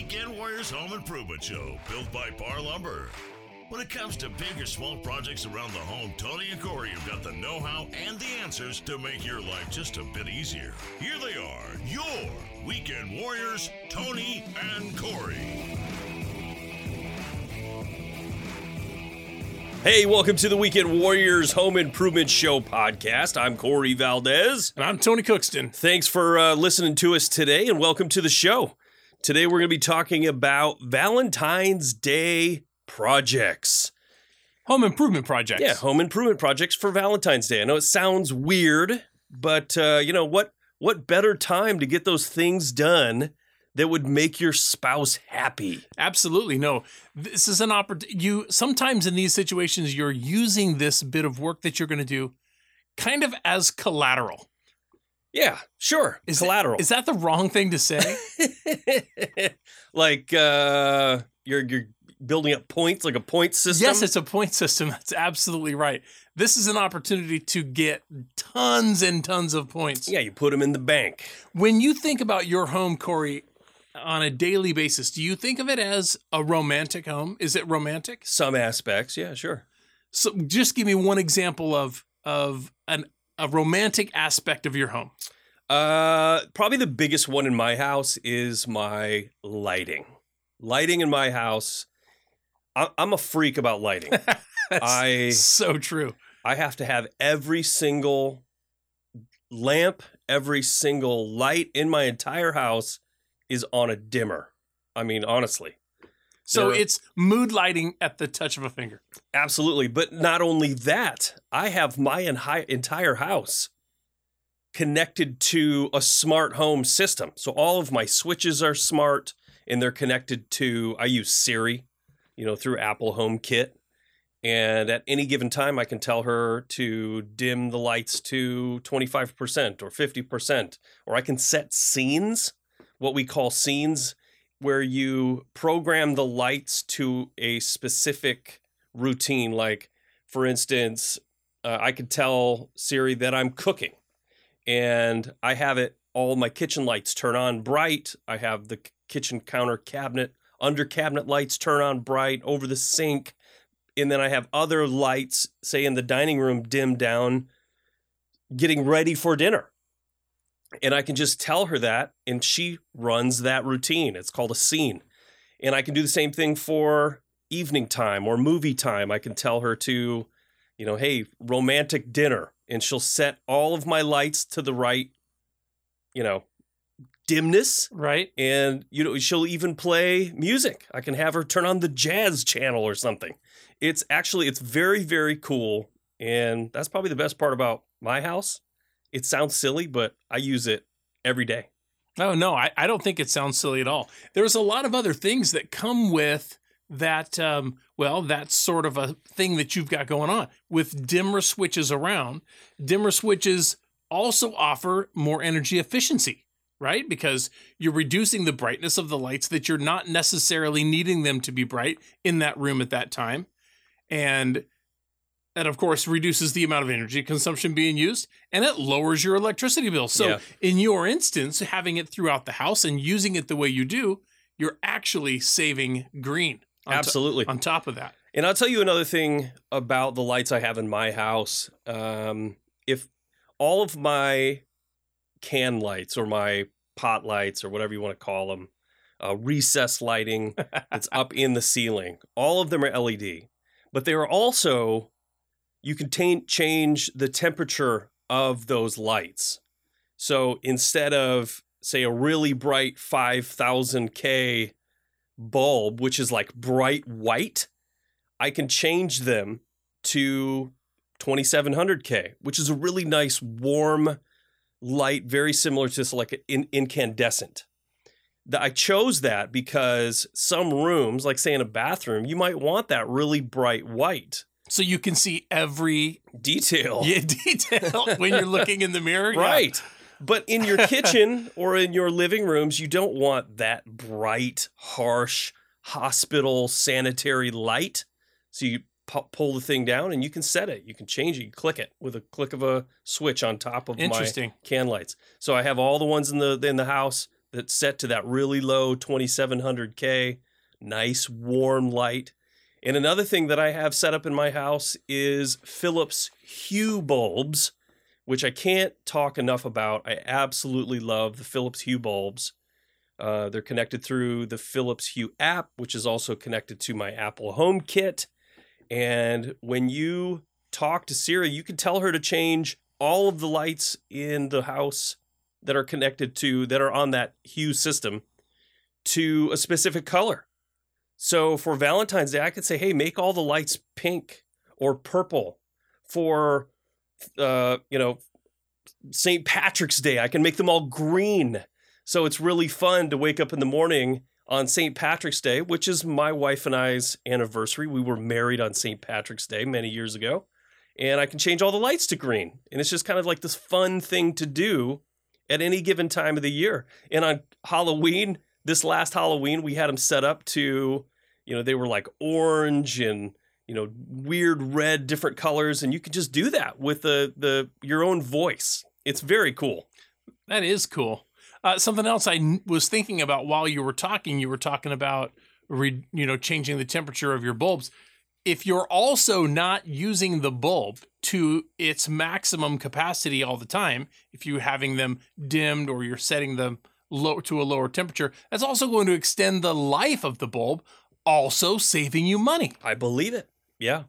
Weekend Warriors Home Improvement Show, built by Parr Lumber. When it comes to big or small projects around the home, Tony and Corey have got the know how and the answers to make your life just a bit easier. Here they are, your Weekend Warriors, Tony and Corey. Hey, welcome to the Weekend Warriors Home Improvement Show podcast. I'm Corey Valdez. And I'm Tony Cookston. Thanks for uh, listening to us today and welcome to the show. Today we're going to be talking about Valentine's Day projects. Home improvement projects. Yeah, home improvement projects for Valentine's Day. I know it sounds weird, but uh, you know what? What better time to get those things done that would make your spouse happy? Absolutely. No. This is an opportunity. You sometimes in these situations you're using this bit of work that you're going to do kind of as collateral. Yeah, sure. Is collateral. Is that the wrong thing to say? like uh you're you're building up points like a point system. yes, it's a point system. That's absolutely right. This is an opportunity to get tons and tons of points. yeah, you put them in the bank. When you think about your home, Corey, on a daily basis, do you think of it as a romantic home? Is it romantic? Some aspects, yeah, sure. So just give me one example of of an a romantic aspect of your home. Uh probably the biggest one in my house is my lighting. Lighting in my house. I- I'm a freak about lighting. That's I so true. I have to have every single lamp, every single light in my entire house is on a dimmer. I mean, honestly. So it's mood lighting at the touch of a finger. Absolutely. But not only that, I have my entire house connected to a smart home system. So all of my switches are smart and they're connected to, I use Siri, you know, through Apple HomeKit. And at any given time, I can tell her to dim the lights to 25% or 50%, or I can set scenes, what we call scenes, where you program the lights to a specific routine. Like, for instance, uh, I could tell Siri that I'm cooking and I have it all my kitchen lights turn on bright. I have the kitchen counter cabinet, under cabinet lights turn on bright over the sink. And then I have other lights, say in the dining room, dim down, getting ready for dinner. And I can just tell her that, and she runs that routine. It's called a scene. And I can do the same thing for evening time or movie time. I can tell her to, you know, hey, romantic dinner. And she'll set all of my lights to the right, you know, dimness. Right? And, you know, she'll even play music. I can have her turn on the jazz channel or something. It's actually, it's very, very cool. And that's probably the best part about my house. It sounds silly, but I use it every day. Oh no, I, I don't think it sounds silly at all. There's a lot of other things that come with that um, well, that's sort of a thing that you've got going on. With dimmer switches around, dimmer switches also offer more energy efficiency, right? Because you're reducing the brightness of the lights that you're not necessarily needing them to be bright in that room at that time. And that of course reduces the amount of energy consumption being used and it lowers your electricity bill. So Yeah. in your instance, having it throughout the house and using it the way you do, you're actually saving green. on to- Absolutely. on top of that. And I'll tell you another thing about the lights I have in my house. Um, if all of my can lights or my pot lights or whatever you want to call them, uh, recess lighting that's up in the ceiling, all of them are LED. But they are also, you can ta- change the temperature of those lights. So instead of, say, a really bright 5000K bulb, which is like bright white, I can change them to 2700K, which is a really nice warm light, very similar to like in, incandescent. I chose that because some rooms, like say in a bathroom, you might want that really bright white So you can see every detail. yeah, detail when you're looking in the mirror. Yeah. Right. But in your kitchen or in your living rooms, you don't want that bright, harsh hospital sanitary light. So you pu- pull the thing down and you can set it. You can change it. You click it with a click of a switch on top of my can lights. So I have all the ones in the in the house that's set to that really low 2700K, nice warm light. And another thing that I have set up in my house is Philips Hue bulbs, which I can't talk enough about. I absolutely love the Philips Hue bulbs. Uh, they're connected through the Philips Hue app, which is also connected to my Apple Home Kit. And when you talk to Siri, you can tell her to change all of the lights in the house that are connected to, that are on that Hue system to a specific color. So for Valentine's Day, I could say, hey, make all the lights pink or purple. For, uh, you know, St. Patrick's Day, I can make them all green. So it's really fun to wake up in the morning on St. Patrick's Day, which is my wife and I's anniversary. We were married on St. Patrick's Day many years ago. And I can change all the lights to green. And it's just kind of like this fun thing to do at any given time of the year. And on Halloween, this last Halloween, we had them set up to, you know, they were like orange and you know weird red, different colors, and you can just do that with the the your own voice. It's very cool. That is cool. Uh, something else I was thinking about while you were talking, you were talking about re- you know changing the temperature of your bulbs. If you're also not using the bulb to its maximum capacity all the time, if you're having them dimmed or you're setting them low to a lower temperature, that's also going to extend the life of the bulb, also saving you money. I believe it. Yeah,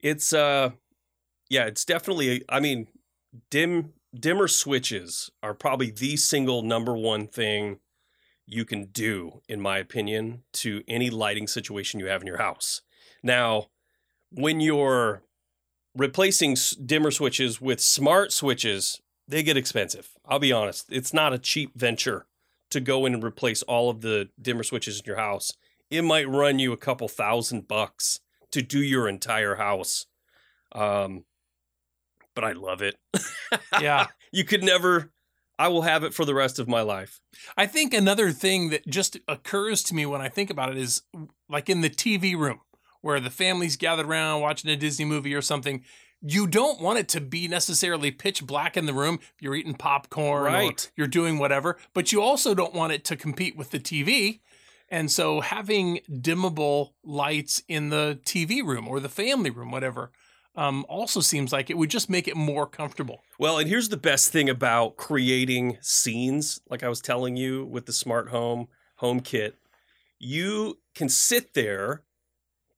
it's uh, yeah, it's definitely. I mean, dim dimmer switches are probably the single number one thing you can do, in my opinion, to any lighting situation you have in your house. Now, when you're replacing dimmer switches with smart switches, they get expensive. I'll be honest, it's not a cheap venture to go in and replace all of the dimmer switches in your house. It might run you a couple thousand bucks to do your entire house. Um, but I love it. Yeah. you could never. I will have it for the rest of my life. I think another thing that just occurs to me when I think about it is like in the TV room where the family's gathered around watching a Disney movie or something. You don't want it to be necessarily pitch black in the room. You're eating popcorn, or Right. you're doing whatever, but you also don't want it to compete with the TV. And so having dimmable lights in the TV room or the family room, whatever, um, also seems like it would just make it more comfortable. Well, and here's the best thing about creating scenes, like I was telling you with the smart home home kit. You can sit there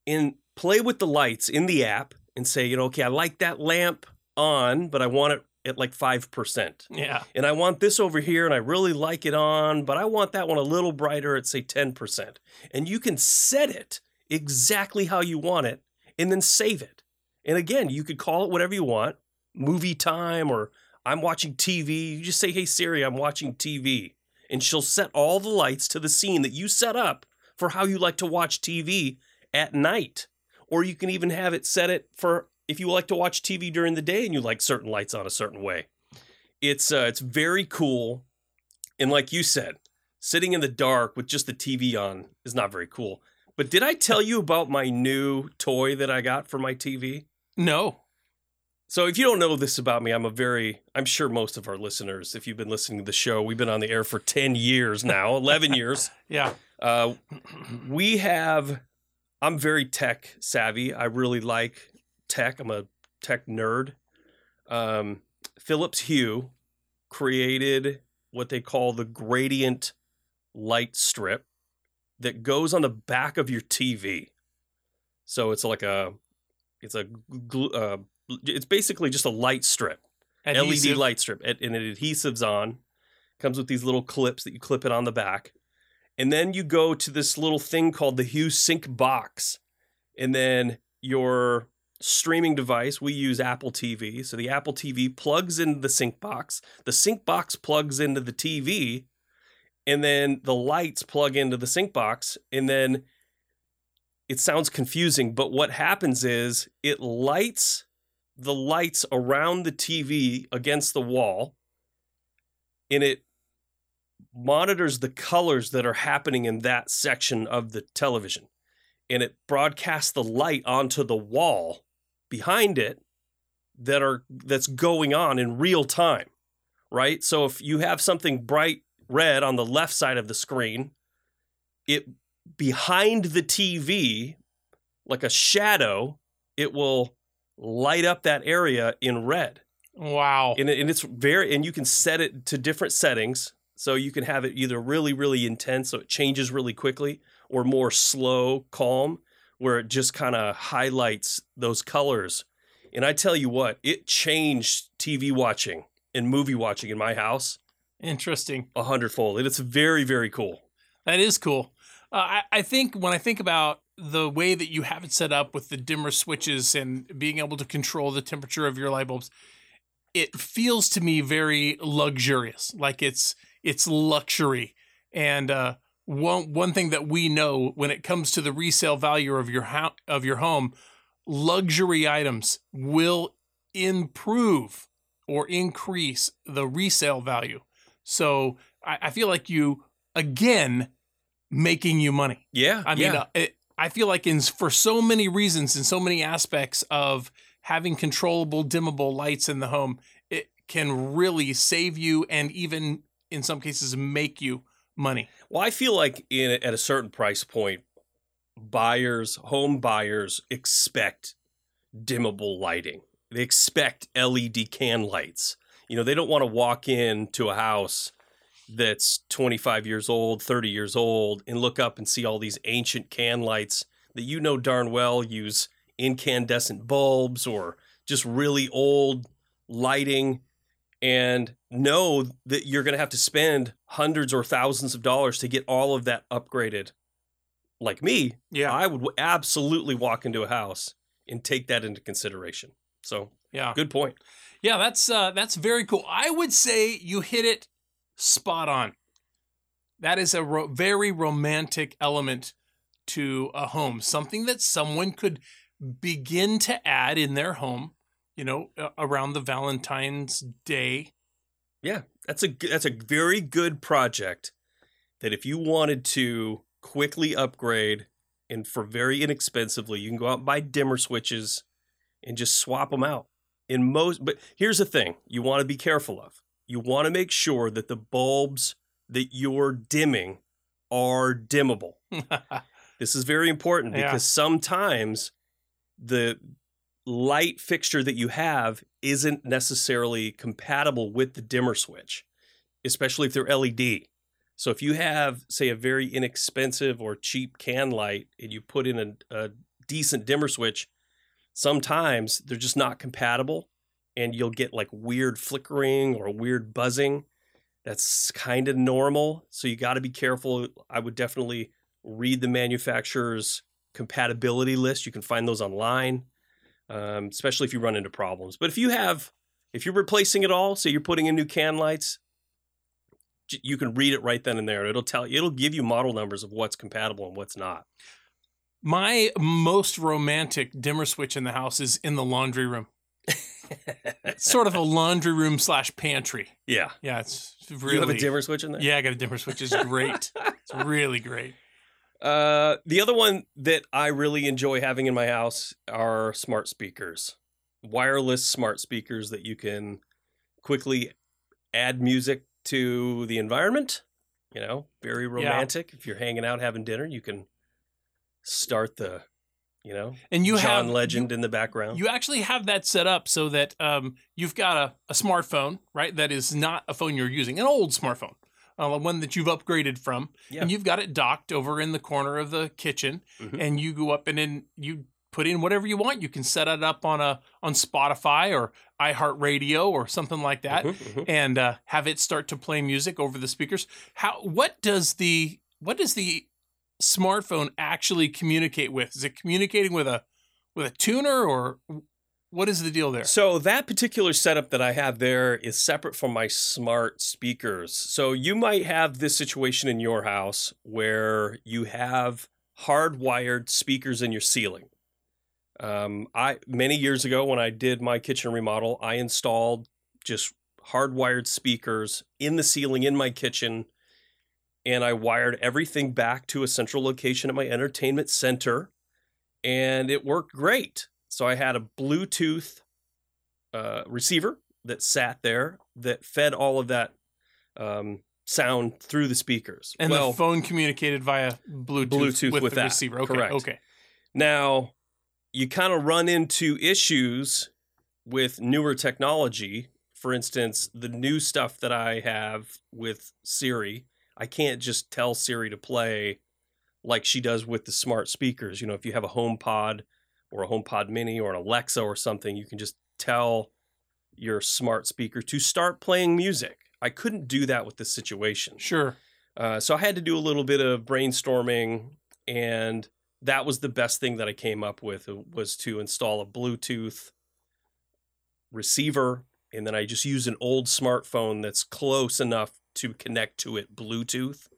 and play with the lights in the app and say, you know, okay, I like that lamp on, but I want it at like 5%. Yeah. And I want this over here and I really like it on, but I want that one a little brighter at say 10%. And you can set it exactly how you want it and then save it. And again, you could call it whatever you want movie time or I'm watching TV. You just say, hey, Siri, I'm watching TV. And she'll set all the lights to the scene that you set up for how you like to watch TV at night. Or you can even have it set it for if you like to watch TV during the day and you like certain lights on a certain way. It's uh, it's very cool. And like you said, sitting in the dark with just the TV on is not very cool. But did I tell you about my new toy that I got for my TV? No. So if you don't know this about me, I'm a very I'm sure most of our listeners, if you've been listening to the show, we've been on the air for 10 years now, 11 years. Yeah. Uh, we have I'm very tech savvy. I really like tech. I'm a tech nerd. Um, Philips Hue created what they call the gradient light strip that goes on the back of your TV. So it's like a it's a uh, it's basically just a light strip. Adhesive. LED light strip, and, and it adhesives on. Comes with these little clips that you clip it on the back, and then you go to this little thing called the Hue Sync box, and then your streaming device. We use Apple TV, so the Apple TV plugs into the sync box. The sync box plugs into the TV, and then the lights plug into the sync box, and then it sounds confusing, but what happens is it lights the lights around the TV against the wall and it monitors the colors that are happening in that section of the television and it broadcasts the light onto the wall behind it that are that's going on in real time right so if you have something bright red on the left side of the screen. It behind the TV, like a shadow, it will light up that area in red. Wow. And, it- and it's very, and you can set it to different settings. So you can have it either really, really intense, so it changes really quickly, or more slow, calm, where it just kind of highlights those colors. And I tell you what, it changed TV watching and movie watching in my house Interesting. a hundredfold. And it's very, very cool. That is cool. Uh, I, I think when I think about the way that you have it set up with the dimmer switches and being able to control the temperature of your light bulbs, it feels to me very luxurious. Like it's it's luxury. And uh, one one thing that we know when it comes to the resale value of your ho- of your home, luxury items will improve or increase the resale value. So I, I feel like you again making you money. Yeah. I mean, yeah. uh, it, I feel like in for so many reasons and so many aspects of having controllable dimmable lights in the home, it can really save you and even in some cases make you money. Well, I feel like in at a certain price point, buyers, home buyers expect dimmable lighting. They expect LED can lights. You know, they don't want to walk into a house that's 25 years old, 30 years old, and look up and see all these ancient can lights that you know darn well use incandescent bulbs or just really old lighting and know that you're going to have to spend hundreds or thousands of dollars to get all of that upgraded. Like me, Yeah. I would absolutely walk into a house and take that into consideration. So, Yeah. good point. Yeah, that's uh, that's very cool. I would say you hit it spot on. That is a ro- very romantic element to a home, something that someone could begin to add in their home. You know, around the Valentine's Day. Yeah, that's a that's a very good project that if you wanted to quickly upgrade and for very inexpensively, you can go out and buy dimmer switches and just swap them out. In most but here's the thing, you want to be careful of. You want to make sure that the bulbs that you're dimming are dimmable. This is very important Yeah. because sometimes the light fixture that you have isn't necessarily compatible with the dimmer switch, especially if they're LED. So if you have, say, a very inexpensive or cheap can light and you put in a, a decent dimmer switch, sometimes they're just not compatible and you'll get like weird flickering or weird buzzing. That's kind of normal. So you got to be careful. I would definitely read the manufacturer's compatibility list. You can find those online, um, especially if you run into problems. But if you have, if you're replacing it all, say you're putting in new can lights, you can read it right then and there. It'll tell you, it'll give you model numbers of what's compatible and what's not. My most romantic dimmer switch in the house is in the laundry room. It's sort of a laundry room slash pantry. yeah. Yeah, it's really. You have a dimmer switch in there? Yeah, I got a dimmer switch. It's great. it's really great. Uh, the other one that I really enjoy having in my house are smart speakers, wireless smart speakers that you can quickly add music to the environment. You know, very romantic. If you're hanging out having dinner, you can start the, you know, And you John have Legend in the background. You actually have that set up so that um, you've got a, a smartphone, right? That is not a phone you're using, an old smartphone, uh, one that you've upgraded from, Yeah. and you've got it docked over in the corner of the kitchen, Mhm. and you go up and then you put in whatever you want. You can set it up on a on Spotify or iHeartRadio or something like that, Mhm, mhm. and uh, have it start to play music over the speakers. How? What does the what does the smartphone actually communicate with? Is it communicating with a with a tuner or what is the deal there? So that particular setup that I have there is separate from my smart speakers. So you might have this situation in your house where you have hardwired speakers in your ceiling. Um, I many years ago when I did my kitchen remodel, I installed just hardwired speakers in the ceiling in my kitchen, and I wired everything back to a central location at my entertainment center, and it worked great. So I had a Bluetooth uh, receiver that sat there that fed all of that um, sound through the speakers. And well, the phone communicated via Bluetooth, Bluetooth with, with the that, receiver. Okay, correct. okay. Now, you kind of run into issues with newer technology. For instance, the new stuff that I have with Siri, I can't just tell Siri to play like she does with the smart speakers. You know, if you have a HomePod or a HomePod Mini or an Alexa or something, you can just tell your smart speaker to start playing music. I couldn't do that with this situation. Sure. Uh, so I had to do a little bit of brainstorming, and that was the best thing that I came up with uh, was to install a Bluetooth receiver, and then I just use an old smartphone that's close enough to connect to it Bluetooth.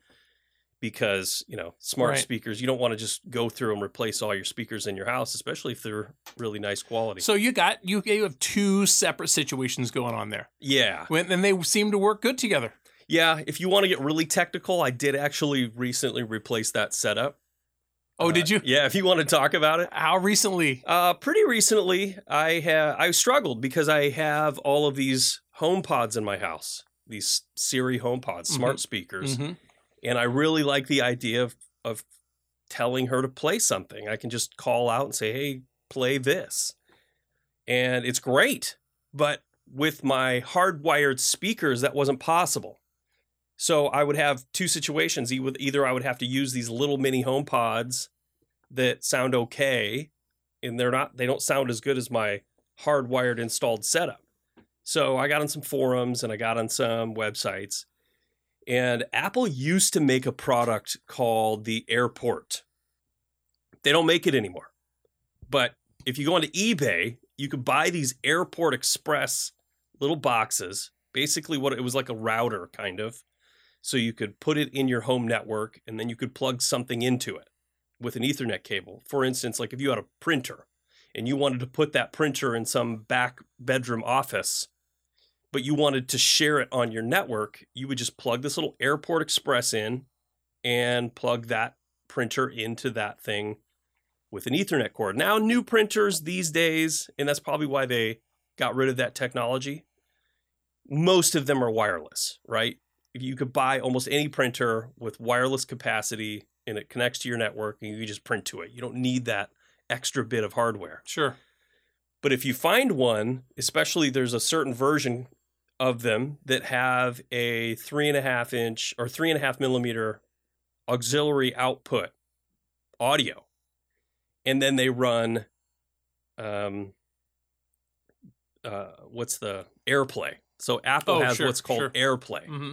Because you know, smart Right. speakers, you don't want to just go through and replace all your speakers in your house, especially if they're really nice quality. So you got you you have two separate situations going on there, yeah, When- and they seem to work good together. yeah. If you want to get really technical, I did actually recently replace that setup. Oh, Uh, did you? Yeah, if you want to talk about it. How recently? Uh, pretty recently, I have I struggled because I have all of these home pods in my house, these Siri home pods, smart speakers, Mhm. And I really like the idea of of telling her to play something. I can just call out and say, "Hey, play this," and it's great. But with my hardwired speakers, that wasn't possible. So I would have two situations. Either I would have to use these little mini home pods that sound okay, and they're not they don't sound as good as my hardwired installed setup. So I got on some forums and I got on some websites. And Apple used to make a product called the Airport. They don't make it anymore. But if you go onto eBay, you could buy these Airport Express little boxes. Basically, what it was like a router, kind of. So you could put it in your home network and then you could plug something into it with an Ethernet cable. For instance, like if you had a printer and you wanted to put that printer in some back bedroom office, but you wanted to share it on your network, you would just plug this little Airport Express in and plug that printer into that thing with an Ethernet cord. Now, new printers these days, and that's probably why they got rid of that technology, most of them are wireless, right? If you could buy almost any printer with wireless capacity and it connects to your network and you just print to it. You don't need that extra bit of hardware. Sure. But if you find one, especially there's a certain version of them that have a three and a half inch or three and a half millimeter auxiliary output audio, and then they run, um, uh, what's the AirPlay? So Apple Oh, has sure, what's called sure. AirPlay. hmm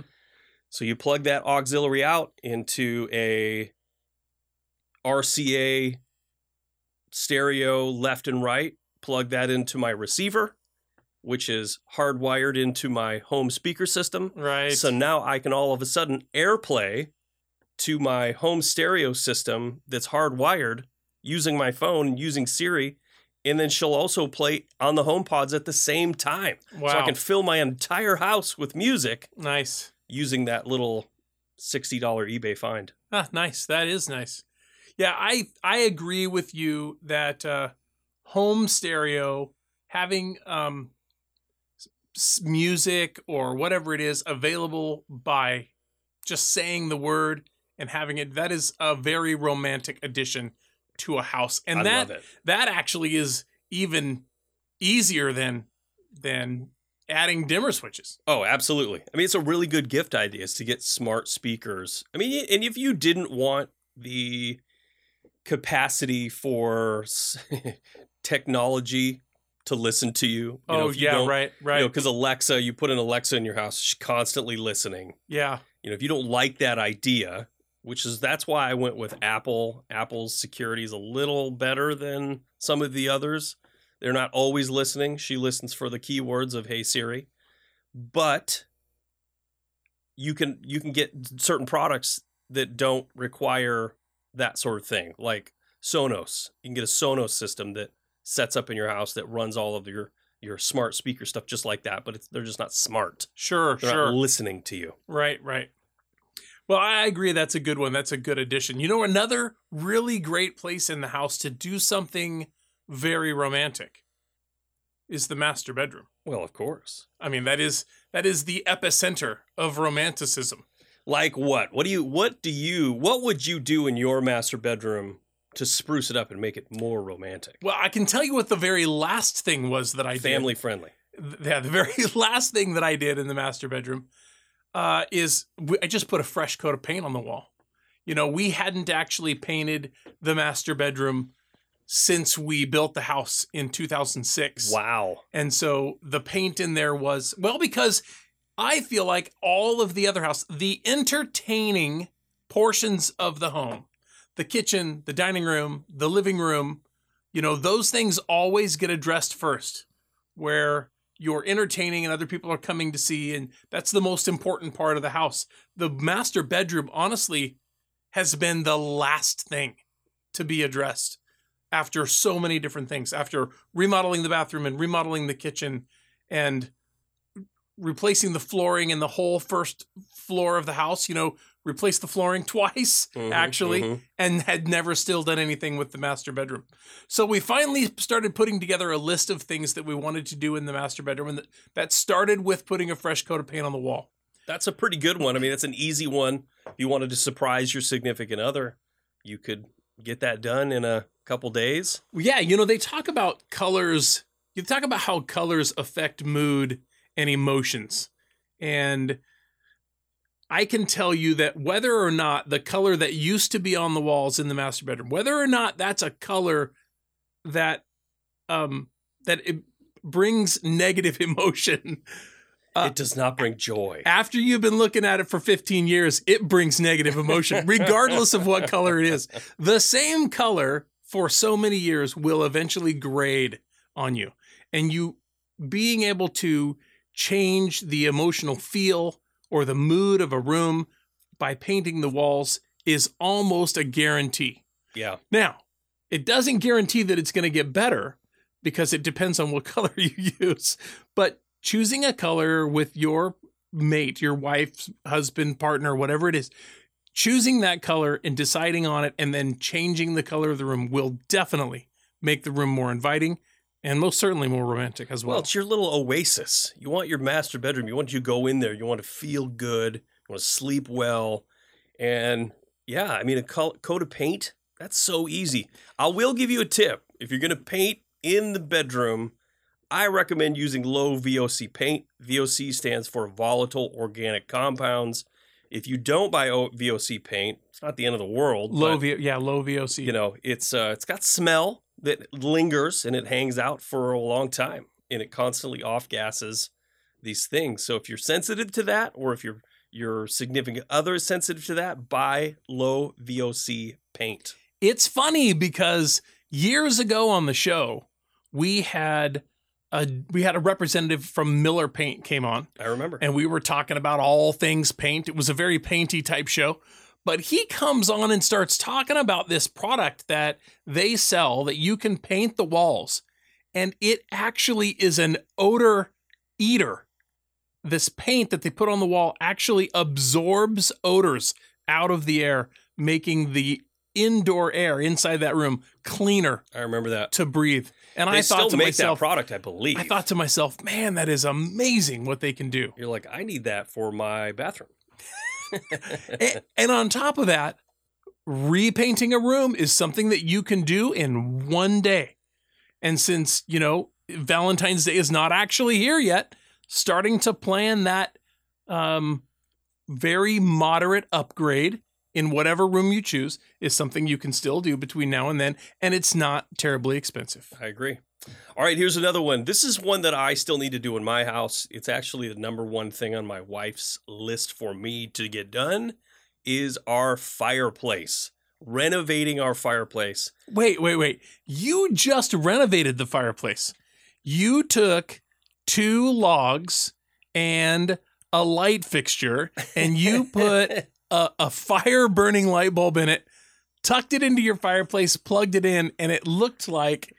So you plug that auxiliary out into a RCA stereo left and right, plug that into my receiver, which is hardwired into my home speaker system. Right. So now I can all of a sudden AirPlay to my home stereo system that's hardwired using my phone, using Siri, and then she'll also play on the home pods at the same time. wow. So I can fill my entire house with music nice. using that little $60 eBay find. Ah, nice. That is nice. Yeah, I I agree with you that uh, home stereo having um, music or whatever it is available by just saying the word and having it that is a very romantic addition to a house, and I that that actually is even easier than than adding dimmer switches. Oh, absolutely. I mean, it's a really good gift idea is to get smart speakers. I mean, and if you didn't want the capacity for technology to listen to you, you know, oh if you yeah, right, right. You know, because Alexa, you put an Alexa in your house, she's constantly listening. yeah, You know, if you don't like that idea, which is that's why I went with Apple. Apple's security is a little better than some of the others. They're not always listening. She listens for the keywords of "Hey Siri," but you can you can get certain products that don't require that sort of thing, like Sonos. You can get a Sonos system that sets up in your house that runs all of your your smart speaker stuff just like that, but it's, they're just not smart. sure, They're sure. listening to you. Right, right. Well, I agree. That's a good one. That's a good addition. You know, another really great place in the house to do something very romantic is the master bedroom. Well, of course. I mean, that is that is the epicenter of romanticism. Like what? What do you what do you what would you do in your master bedroom to spruce it up and make it more romantic? Well, I can tell you what the very last thing was that I did. Family friendly. yeah, the very last thing that I did in the master bedroom uh, is I just put a fresh coat of paint on the wall. You know, we hadn't actually painted the master bedroom since we built the house in 2006. Wow. And so the paint in there was, well, because I feel like all of the other house, the entertaining portions of the home, the kitchen, the dining room, the living room, you know, those things always get addressed first, where you're entertaining and other people are coming to see. And that's the most important part of the house. The master bedroom, honestly, has been the last thing to be addressed after so many different things, after remodeling the bathroom and remodeling the kitchen and replacing the flooring in the whole first floor of the house, you know, replaced the flooring twice Mhm, actually mhm. and had never still done anything with the master bedroom. So we finally started putting together a list of things that we wanted to do in the master bedroom and that, that started with putting a fresh coat of paint on the wall. That's a pretty good one. I mean, it's an easy one. If you wanted to surprise your significant other, you could get that done in a couple days. Yeah, you know, they talk about colors. You talk about how colors affect mood and emotions. And I can tell you that whether or not the color that used to be on the walls in the master bedroom, whether or not that's a color um that it brings negative emotion Uh, it does not bring joy. after you've been looking at it for 15 years, it brings negative emotion, regardless of what color it is. The same color for so many years will eventually grade on you. And you being able to change the emotional feel or the mood of a room by painting the walls is almost a guarantee. Yeah. Now, it doesn't guarantee that it's going to get better because it depends on what color you use. But choosing a color with your mate, your wife, husband, partner, whatever it is, choosing that color and deciding on it and then changing the color of the room will definitely make the room more inviting and most certainly more romantic as Well, well. it's your little oasis. You want your master bedroom. You want you to go in there. You want to feel good. You want to sleep well. And yeah, I mean, a coat of paint, that's so easy. I will give you a tip. If you're going to paint in the bedroom, I recommend using low VOC paint. VOC stands for volatile organic compounds. If you don't buy VOC paint, it's not the end of the world. low but- v- yeah, low VOC. you know it's uh it's got smell that lingers and it hangs out for a long time and it constantly off gases these things so if you're sensitive to that or if your your significant other is sensitive to that buy low voc paint It's funny because years ago on the show, we had a we had a representative from Miller Paint came on i remember and we were talking about all things paint. It was a very painty type show. But he comes on and starts talking about this product that they sell that you can paint the walls. And it actually is an odor eater. This paint that they put on the wall actually absorbs odors out of the air, making the indoor air inside that room cleaner i remember that to breathe. And they I thought to myself, that product i believe I thought to myself, man, that is amazing what they can do. you're like i need that for my bathroom And on top of that, repainting a room is something that you can do in one day. And since, you know, Valentine's Day is not actually here yet, starting to plan that um, very moderate upgrade in whatever room you choose is something you can still do between now and then. And it's not terribly expensive. I agree. All right, here's another one. This is one that I still need to do in my house. It's actually the number one thing on my wife's list for me to get done is our fireplace. Renovating our fireplace. Wait, wait, wait. You just renovated the fireplace. You took two logs and a light fixture and you put a, a fire burning light bulb in it, tucked it into your fireplace, plugged it in, and it looked like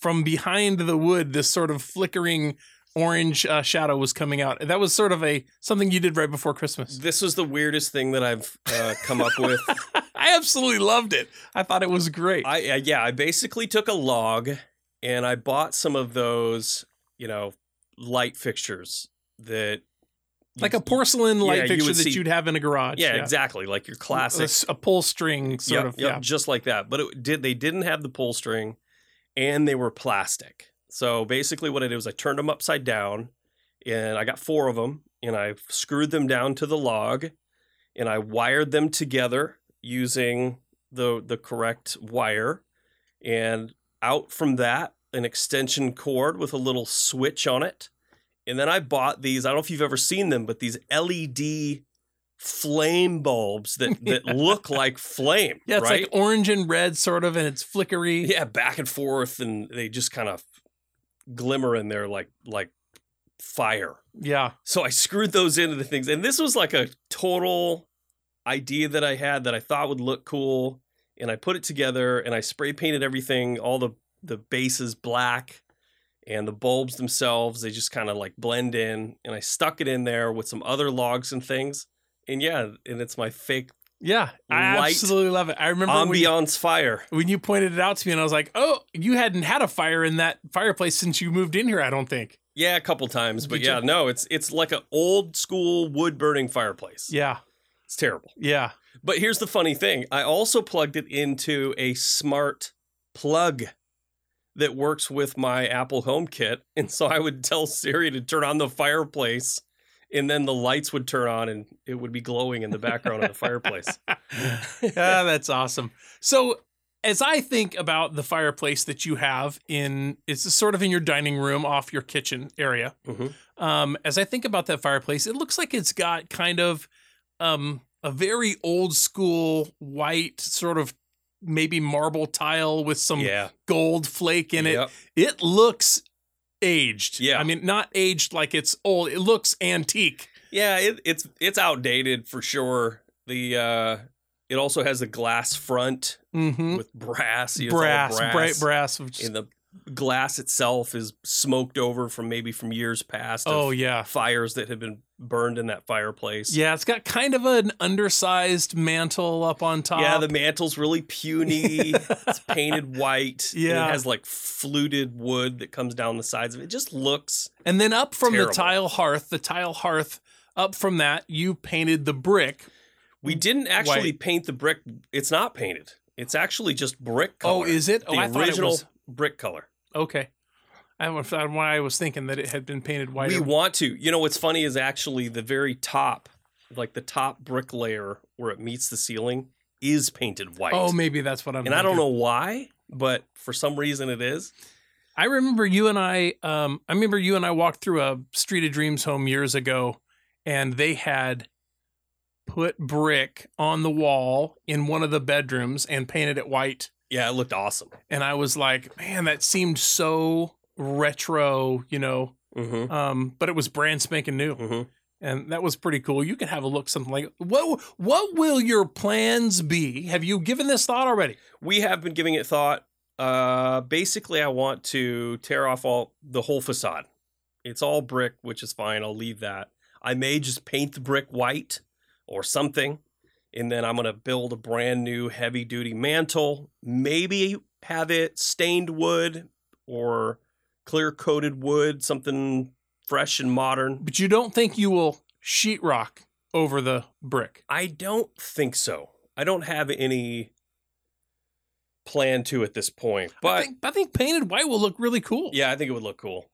from behind the wood, this sort of flickering orange uh, shadow was coming out. That was sort of a something you did right before Christmas. This was the weirdest thing that I've uh, come up with. I absolutely loved it. I thought it was great. I uh, yeah, I basically took a log and I bought some of those, you know, light fixtures that like a porcelain light Yeah, fixture would that see- you'd have in a garage. yeah, exactly, like your A, classic s- a pull string sort Yep, of. yep, Yeah. just like that. But it did they didn't have the pull string, and they were plastic. So basically, what I did was I turned them upside down, and I got four of them, and I screwed them down to the log, and I wired them together using the the correct wire, and out from that an extension cord with a little switch on it. And then I bought these. I don't know if you've ever seen them, but these LED flame bulbs that that look like flame. Yeah, it's right? like orange and red sort of, and it's flickery. yeah, back and forth, and they just kind of glimmer in there like like fire. Yeah. So I screwed those into the things, and this was like a total idea that I had that I thought would look cool, and I put it together, and I spray painted everything, all the the bases black, and the bulbs themselves they just kind of like blend in, and I stuck it in there with some other logs and things, and yeah, and it's my fake Yeah. I Light absolutely love it. I remember ambiance fire. when you pointed it out to me, and I was like, oh, you hadn't had a fire in that fireplace since you moved in here, I don't think. Yeah, a couple times, but Did yeah, you- no, it's it's like an old school wood burning fireplace. Yeah. It's terrible. Yeah. But here's the funny thing: I also plugged it into a smart plug that works with my Apple HomeKit, and so I would tell Siri to turn on the fireplace, and then the lights would turn on, and it would be glowing in the background of the fireplace. ah, that's awesome. So, as I think about the fireplace that you have in, it's sort of in your dining room off your kitchen area. Mhm. Um, as I think about that fireplace, it looks like it's got kind of um, a very old school white sort of maybe marble tile with some Yeah, gold flake in it. Yep. It looks aged. Yeah. I mean, not aged like it's old. It looks antique. yeah, it, it's it's outdated for sure. The uh, it also has a glass front Mm-hmm. with brass. It's all Brass, bright brass. which- and the glass itself is smoked over from maybe from years past. oh yeah. fires that have been burned in that fireplace. Yeah, it's got kind of an undersized mantle up on top. Yeah, the mantle's really puny. it's painted white. and Yeah. it has like fluted wood that comes down the sides of it. It just looks. and then up from Terrible. the tile hearth, the tile hearth, up from that, you painted the brick. We didn't actually White. paint the brick. It's not painted. It's actually just brick oh, color. Oh, is it? Oh, the oh, I thought it original was. brick color? Okay. I was why I was thinking that it had been painted white. We want to. You know what's funny is actually the very top, like the top brick layer where it meets the ceiling, is painted white. oh, maybe that's what I'm. and I don't know why, but for some reason it is. I remember you and I. Um, I remember you and I walked through a Street of Dreams home years ago, and they had put brick on the wall in one of the bedrooms and painted it white. Yeah, it looked awesome. And I was like, man, that seemed so retro, you know. Mm-hmm. Um, but it was brand spanking new, Mm-hmm. and that was pretty cool. You could have a look something like what. What will your plans be? Have you given this thought already? We have been giving it thought. Uh, basically, I want to tear off all the whole facade. It's all brick, which is fine. I'll leave that. I may just paint the brick white or something, and then I'm gonna build a brand new heavy duty mantle. Maybe have it stained wood or clear coated wood, something fresh and modern. But you don't think you will sheetrock over the brick? I don't think so. I don't have any plan to at this point, I but think, I think painted white will look really cool. yeah, I think it would look cool.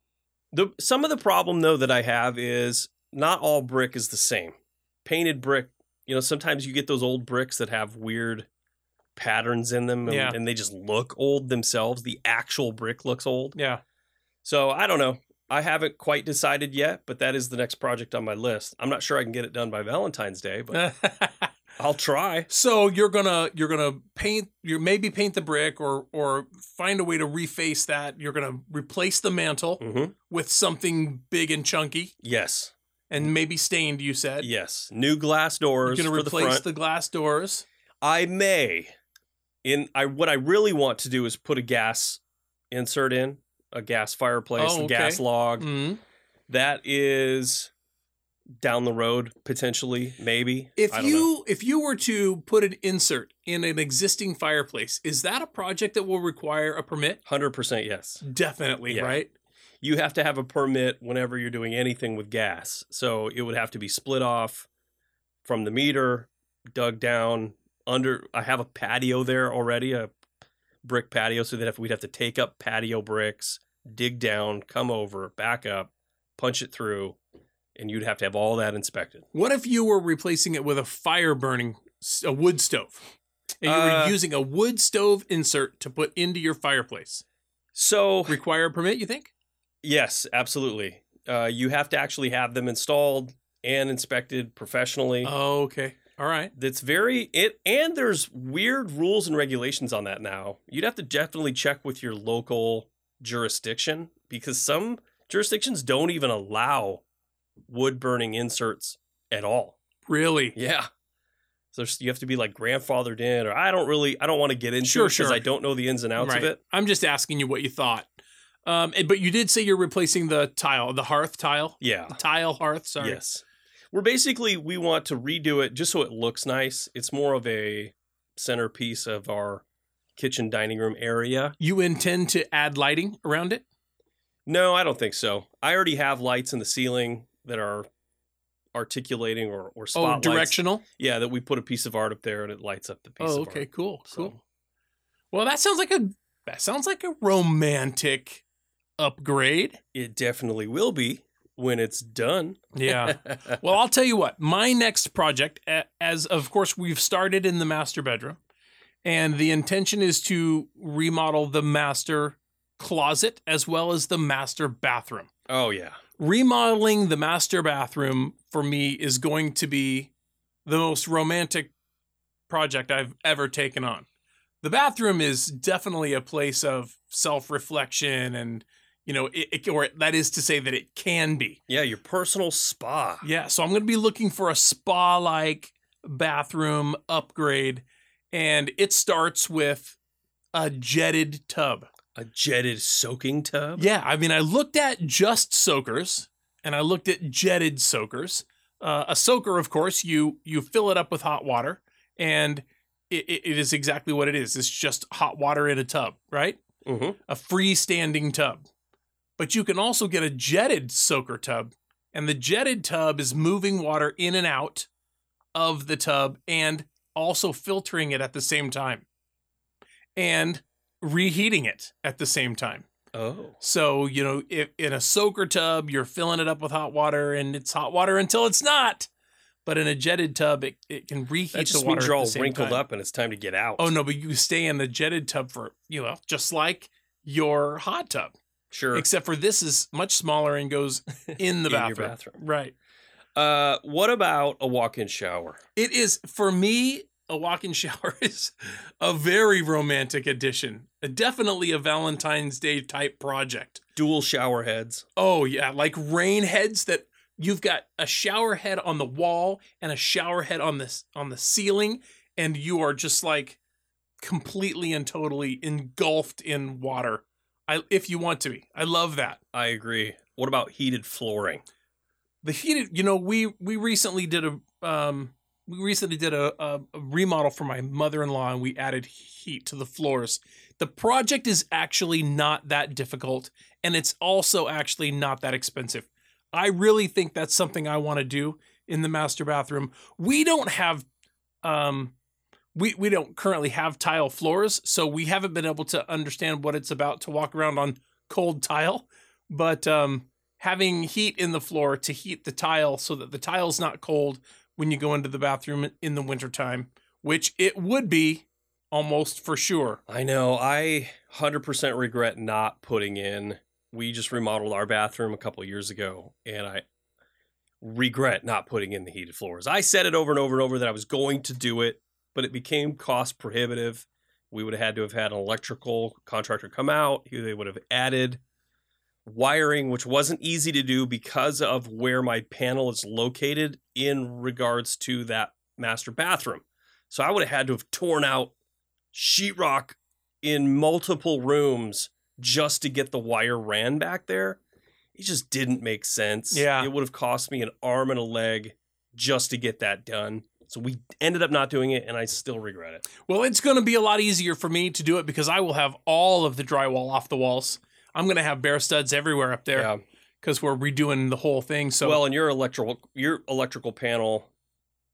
The some of the problem though that I have is not all brick is the same. Painted brick, you know, sometimes you get those old bricks that have weird patterns in them and, Yeah. and they just look old themselves. The actual brick looks old. Yeah. So I don't know. I haven't quite decided yet, but that is the next project on my list. I'm not sure I can get it done by Valentine's Day, but I'll try. so you're gonna you're gonna paint you maybe paint the brick or or find a way to reface that. You're gonna replace the mantle hmm with something big and chunky Yes. and maybe stained. You said Yes. New glass doors. you're gonna the replace front. the glass doors. I may. In I what I really want to do is put a gas insert in, a gas fireplace, Oh, a okay. gas log. Mhm. That is down the road potentially, maybe. If I don't know. you if you were to put an insert in an existing fireplace, is that a project that will require a permit? 100% yes. Definitely, Yeah. right? you have to have a permit whenever you're doing anything with gas. So it would have to be split off from the meter, dug down under. I have a patio there already, a brick patio. So that if we'd have to take up patio bricks, dig down, come over, back up, punch it through, and you'd have to have all that inspected. What if you were replacing it with a fire burning, a wood stove? And you Uh, were using a wood stove insert to put into your fireplace. So Require a permit, you think? yes, absolutely. Uh, you have to actually have them installed and inspected professionally. Oh, okay. All right. that's very it and there's weird rules and regulations on that now you'd have to definitely check with your local jurisdiction because some jurisdictions don't even allow wood burning inserts at all Really? yeah so you have to be like grandfathered in or i don't really i don't want to get into Sure, it because sure. i don't know the ins and outs right. of it I'm just asking you what you thought. Um, but you did say you're replacing the tile, the hearth tile, yeah tile hearth. Sorry. yes we're basically we want to redo it just so it looks nice it's more of a centerpiece of our kitchen dining room area You intend to add lighting around it? No, I don't think so. I already have lights in the ceiling that are articulating or or Oh, directional. Yeah, that we put a piece of art up there and it lights up the piece. Oh, okay, cool, So- cool. Well, that sounds like a that sounds like a romantic upgrade. It definitely will be when it's done. Yeah. well, I'll tell you what. My next project, as of course we've started in the master bedroom, and the intention is to remodel the master closet as well as the master bathroom. oh yeah. remodeling the master bathroom for me is going to be the most romantic project I've ever taken on. The bathroom is definitely a place of self-reflection and you know it, it- or that is to say that it can be. Yeah, your personal spa. Yeah, so I'm going to be looking for a spa-like bathroom upgrade and it starts with a jetted tub. A jetted soaking tub. Yeah, I mean, I looked at just soakers and I looked at jetted soakers. Uh, a soaker, of course, you you fill it up with hot water, and it, it is exactly what it is. It's just hot water in a tub, right? hmm A freestanding tub. But you can also get a jetted soaker tub, and the jetted tub is moving water in and out of the tub and also filtering it at the same time, and reheating it at the same time. Oh. So, you know, if in a soaker tub, you're filling it up with hot water and it's hot water until it's not. But in a jetted tub, it, it can reheat That just the water means you're all wrinkled time. up and it's time to get out. Oh no, but you stay in the jetted tub for, you know, just like your hot tub. sure. Except for this is much smaller and goes in the In your bathroom. bathroom. Right. Uh, what about a walk-in shower? It is for me, a walk-in shower is a very romantic addition. Definitely a Valentine's Day type project. Dual shower heads. Oh yeah, like rain heads that you've got a shower head on the wall and a shower head on this on the ceiling and you are just like completely and totally engulfed in water. I if you want to be. I love that. I agree. What about heated flooring? The heated, you know, we we recently did a um we recently did a, a, a remodel for my mother-in-law and we added heat to the floors. The project is actually not that difficult and it's also actually not that expensive. I really think that's something I want to do in the master bathroom. We don't have um we we don't currently have tile floors, so we haven't been able to understand what it's about to walk around on cold tile, but um having heat in the floor to heat the tile so that the tile's not cold when you go into the bathroom in the wintertime, which it would be almost for sure. I know. I 100% regret not putting in. We just remodeled our bathroom a couple years ago, and I regret not putting in the heated floors. I said it over and over and over that I was going to do it, but it became cost prohibitive. We would have had to have had an electrical contractor come out. They would have added wiring, which wasn't easy to do because of where my panel is located in regards to that master bathroom. So I would have had to have torn out sheetrock in multiple rooms just to get the wire ran back there. It just didn't make sense. Yeah. It would have cost me an arm and a leg just to get that done. So we ended up not doing it, and I still regret it. Well, it's going to be a lot easier for me to do it because I will have all of the drywall off the walls. I'm going to have bare studs everywhere up there Yeah. because we're redoing the whole thing. So well, and your electrical your electrical panel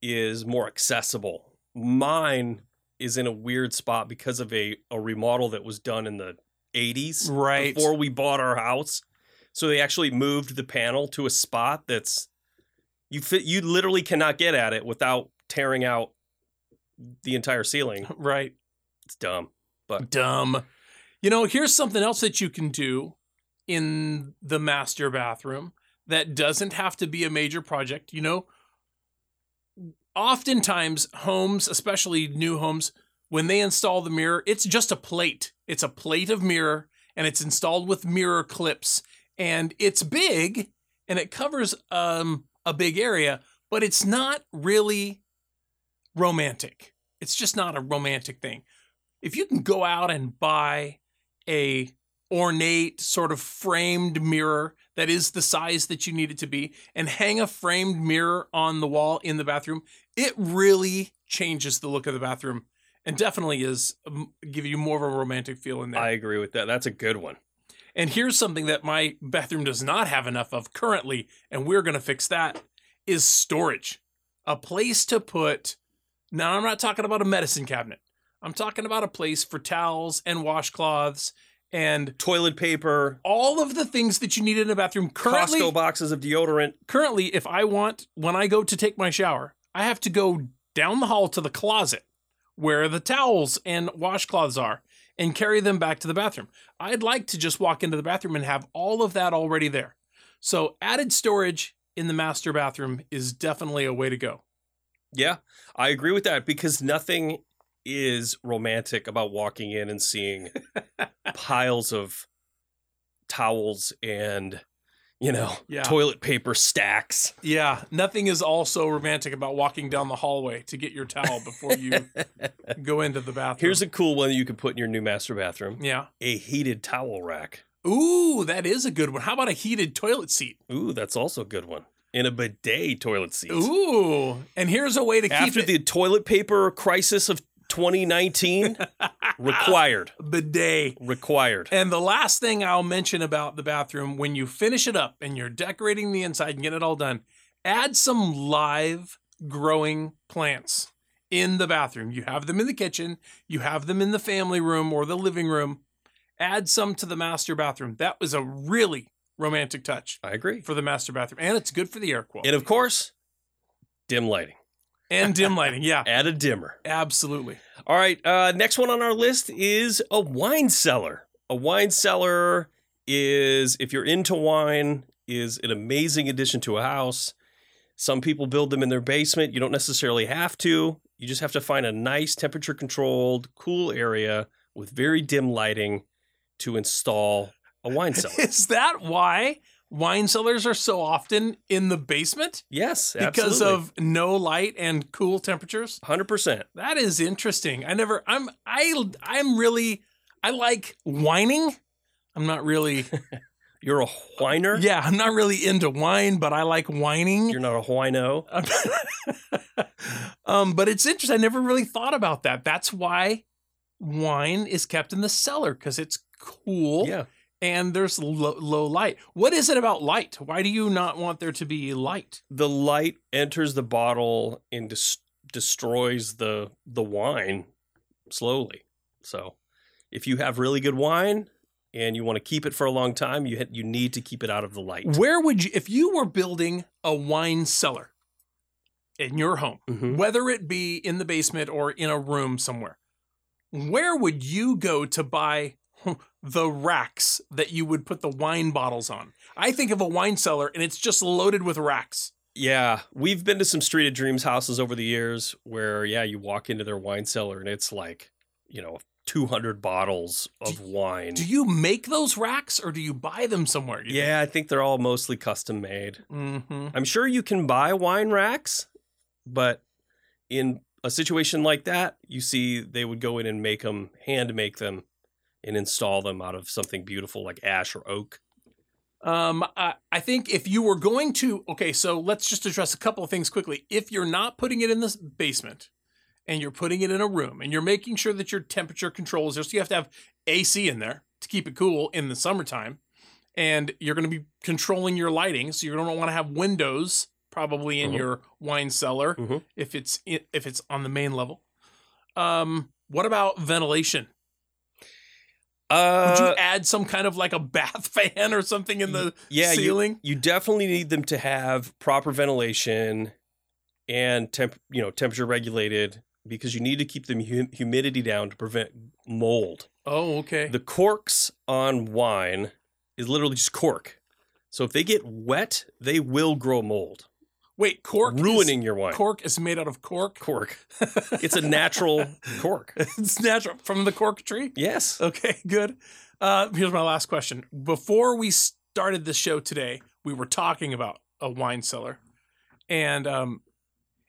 is more accessible. Mine is in a weird spot because of a, a remodel that was done in the 80s right. before we bought our house. So they actually moved the panel to a spot that's you fit you literally cannot get at it without tearing out the entire ceiling. right. It's dumb. But dumb. You know, here's something else that you can do in the master bathroom that doesn't have to be a major project. You know, oftentimes homes, especially new homes, when they install the mirror, it's just a plate. It's a plate of mirror and it's installed with mirror clips and it's big and it covers um, a big area, but it's not really romantic. It's just not a romantic thing. If you can go out and buy a ornate sort of framed mirror that is the size that you need it to be and hang a framed mirror on the wall in the bathroom, it really changes the look of the bathroom and definitely is um, give you more of a romantic feel in there. I agree with that. That's a good one. And here's something that my bathroom does not have enough of currently, and we're going to fix that is storage. A place to put Now I'm not talking about a medicine cabinet. I'm talking about a place for towels and washcloths and Toilet paper, all of the things that you need in a bathroom. Currently, Costco boxes of deodorant. currently, if I want, when I go to take my shower, I have to go down the hall to the closet where the towels and washcloths are and carry them back to the bathroom. I'd like to just walk into the bathroom and have all of that already there. So, added storage in the master bathroom is definitely a way to go. Yeah, I agree with that because nothing is romantic about walking in and seeing piles of towels and, you know, Yeah. toilet paper stacks. Yeah, nothing is also romantic about walking down the hallway to get your towel before you go into the bathroom. Here's a cool one that you can put in your new master bathroom yeah. a heated towel rack. Ooh, that is a good one. How about a heated toilet seat? Ooh, that's also a good one. in a bidet toilet seat. Ooh, and here's a way to keep After it the toilet paper crisis of 2019, required. bidet. Required. And the last thing I'll mention about the bathroom when you finish it up and you're decorating the inside and get it all done, add some live growing plants in the bathroom. You have them in the kitchen, you have them in the family room or the living room. Add some to the master bathroom. That was a really romantic touch I agree. for the master bathroom. And it's good for the air quality. And of course, dim lighting. And dim lighting. Yeah, Add a dimmer. absolutely. All right. Uh, next one on our list is a wine cellar. A wine cellar is, if you're into wine, is an amazing addition to a house. Some people build them in their basement. You don't necessarily have to. You just have to find a nice temperature controlled, cool area with very dim lighting to install a wine cellar. Is that why wine cellars are so often in the basement? yes, Because absolutely. of no light and cool temperatures? 100%. That is interesting. I never I'm I I'm really I like whining. I'm not really You're a whiner. Yeah, I'm not really into wine, but I like whining. You're not a whino. um, but it's interesting. I never really thought about that. That's why wine is kept in the cellar because it's cool Yeah. And there's low, low light. What is it about light? Why do you not want there to be light? the light enters the bottle and des- destroys the the wine slowly. So, if you have really good wine and you want to keep it for a long time, you ha- you need to keep it out of the light. Where would you, if you were building a wine cellar in your home, Mhm. whether it be in the basement or in a room somewhere, where would you go to buy the racks that you would put the wine bottles on? I think of a wine cellar and it's just loaded with racks. Yeah, we've been to some Street of Dreams houses over the years where yeah, you walk into their wine cellar and it's like, you know, 200 bottles of wine. Do you make those racks or do you buy them somewhere? yeah, I think they're all mostly custom made. Mm-hmm. I'm sure you can buy wine racks, but in a situation like that, you see they would go in and make them, hand make them, and install them out of something beautiful like ash or oak. Um, I, I think if you were going to, okay, so let's just address a couple of things quickly. If you're not putting it in the basement and you're putting it in a room and you're making sure that your temperature control is there, so you have to have AC in there. to keep it cool in the summertime. And you're going to be controlling your lighting, so you're going to want to have windows probably in Mhm. your wine cellar Mhm. if it's if it's on the main level. Um, what about ventilation? Would Uh, you add some kind of like a bath fan or something in the yeah, you, ceiling? you definitely need them to have proper ventilation and temp, you know, temperature regulated because you need to keep the hum- humidity down to prevent mold. oh, okay. The corks on wine is literally just cork. So if they get wet, they will grow mold, Wait, cork is- ruining your wine. cork is made out of cork. cork. It's a natural cork. it's natural from the cork tree. Yes. Okay, good. Uh, here's my last question. Before we started the show today, we were talking about a wine cellar, and um,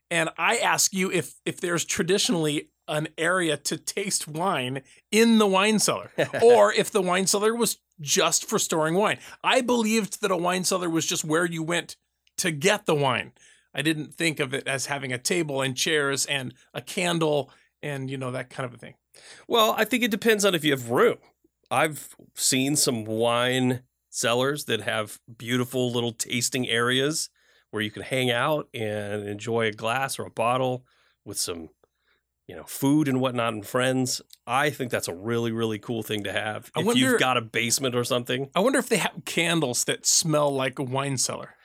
and I ask you if if there's traditionally an area to taste wine in the wine cellar, or if the wine cellar was just for storing wine. I believed that a wine cellar was just where you went to get the wine. I didn't think of it as having a table and chairs and a candle and you know that kind of a thing. Well, I think it depends on if you have room. I've seen some wine cellars that have beautiful little tasting areas where you can hang out and enjoy a glass or a bottle with some, you know, food and whatnot and friends. I think that's a really, really cool thing to have. I if wonder- you've got a basement or something. I wonder if they have candles that smell like a wine cellar.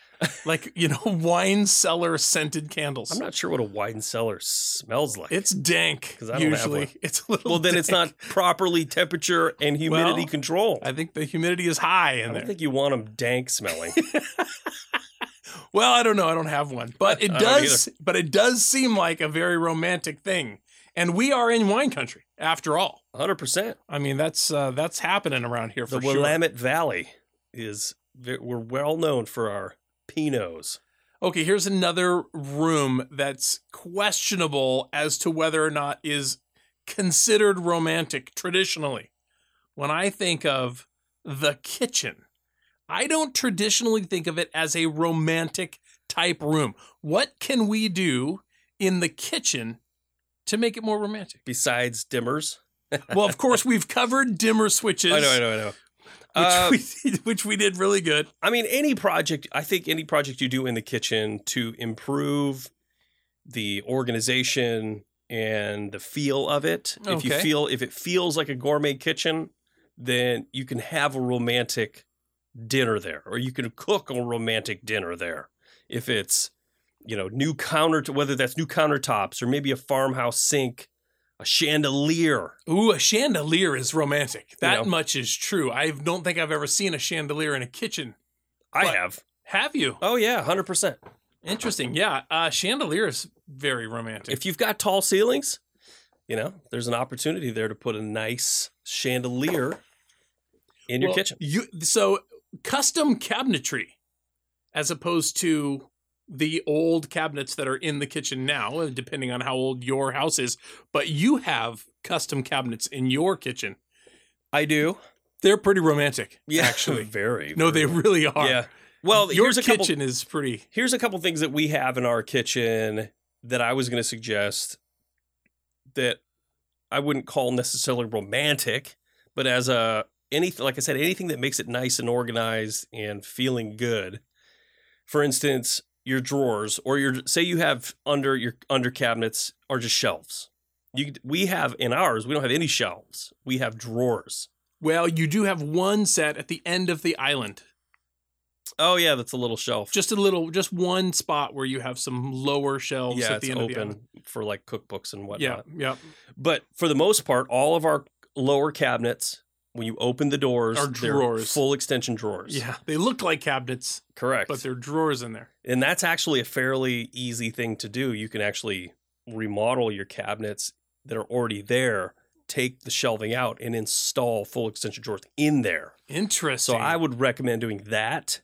Like, you know, wine cellar scented candles. I'm not sure what a wine cellar smells like. it's dank 'Cause I don't have usually. one. It's a little well, then it's not properly temperature and humidity Well, controlled. I think the humidity is high I in don't there. think you want them dank smelling. well, I don't know. I don't have one. But it does but it does seem like a very romantic thing. And we are in wine country after all. 100%. I mean, that's uh, that's happening around here for the sure. Willamette Valley is we're well known for our pinots. Okay, here's another room that's questionable as to whether or not is considered romantic traditionally. When I think of the kitchen, I don't traditionally think of it as a romantic type room. What can we do in the kitchen to make it more romantic? Besides dimmers, well, of course, we've covered dimmer switches, I know, I know, I know. Which, Uh, we, which we did really good. I mean, any project. I think any project you do in the kitchen to improve the organization and the feel of it. If you feel if it feels like a gourmet kitchen, then you can have a romantic dinner there, or you can cook a romantic dinner there. If it's you know new counter whether that's new countertops or maybe a farmhouse sink, a chandelier. Ooh, a chandelier is romantic. That know. much is true. I don't think I've ever seen a chandelier in a kitchen. I have. Have you? Oh yeah, hundred percent. Interesting. Yeah, uh, chandelier is very romantic. If you've got tall ceilings, you know, there's an opportunity there to put a nice chandelier in your Well, kitchen. You so custom cabinetry, as opposed to the old cabinets that are in the kitchen now, uh, depending on how old your house is. But you have custom cabinets in your kitchen. I do. They're pretty romantic. Yeah, actually. very. No, they really are. Yeah. Well, your here's a couple. kitchen is pretty. Here's a couple things that we have in our kitchen that I was going to suggest that I wouldn't call necessarily romantic, but as a anything like I said, anything that makes it nice and organized and feeling good. For instance, your drawers or your say you have under your under cabinets are just shelves. You we have in ours, we don't have any shelves. We have drawers. Well, you do have one set at the end of the island. Oh yeah, that's a little shelf. Just a little, just one spot where you have some lower shelves yeah, at it's the end of the island. open for like cookbooks and whatnot. Yeah, yeah. But for the most part, all of our lower cabinets, when you open the doors, Are drawers. full extension drawers. Yeah, they look like cabinets, correct. but they're drawers in there. and that's actually a fairly easy thing to do. You can actually remodel your cabinets that are already there, take the shelving out, and install full extension drawers in there. Interesting. So I would recommend doing that.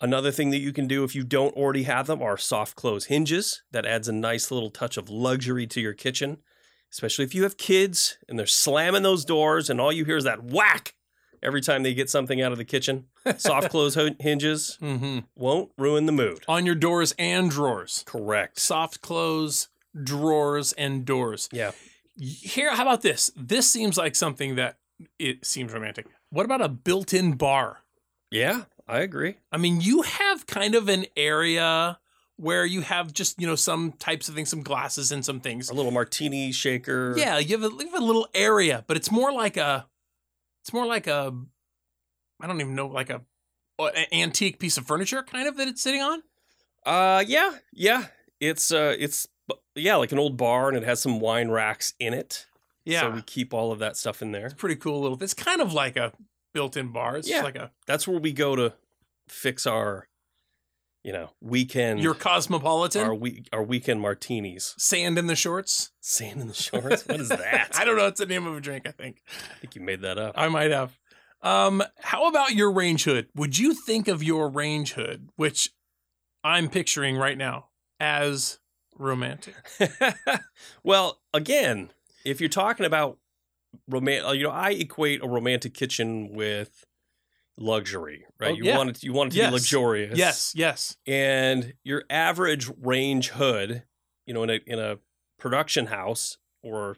Another thing that you can do if you don't already have them are soft close hinges. That adds a nice little touch of luxury to your kitchen, especially if you have kids and they're slamming those doors and all you hear is that whack every time they get something out of the kitchen. Soft close hin- hinges hmm won't ruin the mood. on your doors and drawers, Correct. soft close drawers and doors. Yeah. Here, how about this? This seems like something that it seems romantic. What about a built-in bar? Yeah, I agree. I mean, you have kind of an area where you have just you know some types of things, some glasses and some things. A little martini shaker. Yeah, you have, a, you have a little area, but it's more like a, it's more like a, I don't even know, like a, a antique piece of furniture kind of that it's sitting on. Uh, yeah, yeah. It's uh, it's yeah, like an old bar, and it has some wine racks in it. Yeah, So we keep all of that stuff in there. it's pretty cool little. It's kind of like a built-in bar. It's Yeah. just like a That's where we go to fix our, you know, weekend. your cosmopolitan our week our weekend martinis. sand in the shorts. Sand in the shorts. What is that? I don't know. It's the name of a drink. I think I think you made that up. I might have. Um, how about your range hood? Would you think of your range hood, which I'm picturing right now, as romantic? well, again, if you're talking about romantic, you know, I equate a romantic kitchen with luxury, right? Oh, you yeah. want it, you want it to Yes. be luxurious. Yes, yes. And your average range hood, you know, in a in a production house or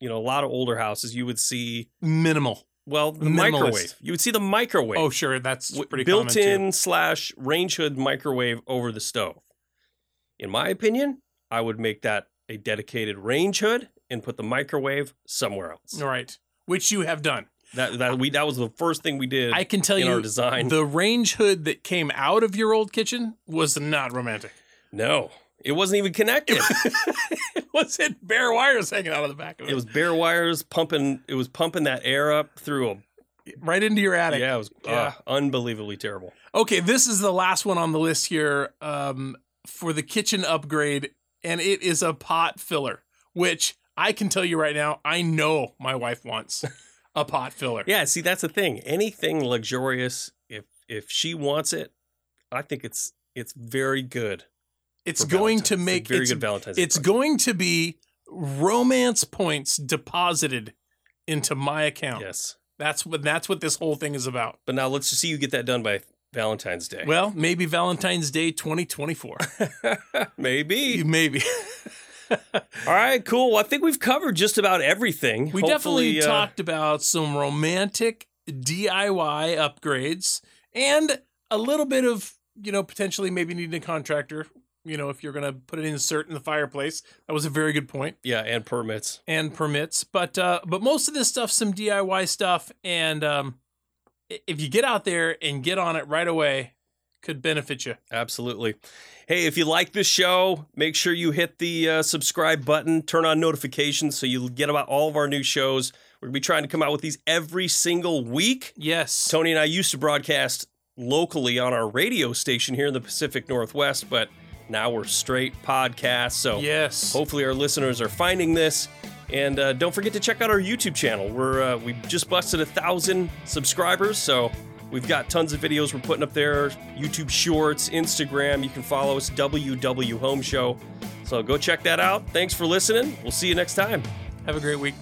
you know, a lot of older houses, you would see Minimal. well the Minimalist. microwave. You would see the microwave. Oh, sure. That's pretty built-in slash range hood microwave over the stove. In my opinion, I would make that a dedicated range hood and put the microwave somewhere else. All right. Which you have done. That that we that was the first thing we did I can tell in you our design. the range hood that came out of your old kitchen was not romantic. no, it wasn't even connected. it was it bare wires hanging out of the back of it. it was bare wires pumping. It was pumping that air up through a right into your attic. yeah. It was uh, Yeah. unbelievably terrible. Okay, this is the last one on the list here um, for the kitchen upgrade, and it is a pot filler, which I can tell you right now, I know my wife wants a pot filler. Yeah, see that's the thing. Anything luxurious, if if she wants it, I think it's it's very good. it's going Valentine's. to It's make very it's, good Valentine's. It's going to be romance points deposited into my account. yes. That's what that's what this whole thing is about. But now let's just see you get that done by Valentine's Day. Well, maybe Valentine's Day 2024. Maybe. maybe. All right, cool. Well, I think we've covered just about everything. We Hopefully, definitely uh, talked about some romantic DIY upgrades and a little bit of, you know, potentially maybe needing a contractor, you know, if you're going to put an insert in the fireplace. That was a very good point. Yeah, and permits. And permits, but uh but most of this stuff some DIY stuff and um if you get out there and get on it right away could benefit you. Absolutely. Hey, if you like this show, make sure you hit the uh, subscribe button, turn on notifications so you'll get about all of our new shows. We're going to be trying to come out with these every single week. Yes. Tony and I used to broadcast locally on our radio station here in the Pacific Northwest, but now we're straight podcast. So Yes. hopefully our listeners are finding this. And uh, don't forget to check out our YouTube channel. We're uh, we just busted a thousand subscribers, so we've got tons of videos we're putting up there. YouTube Shorts, Instagram. You can follow us WW Home Show. So go check that out. Thanks for listening. We'll see you next time. Have a great week.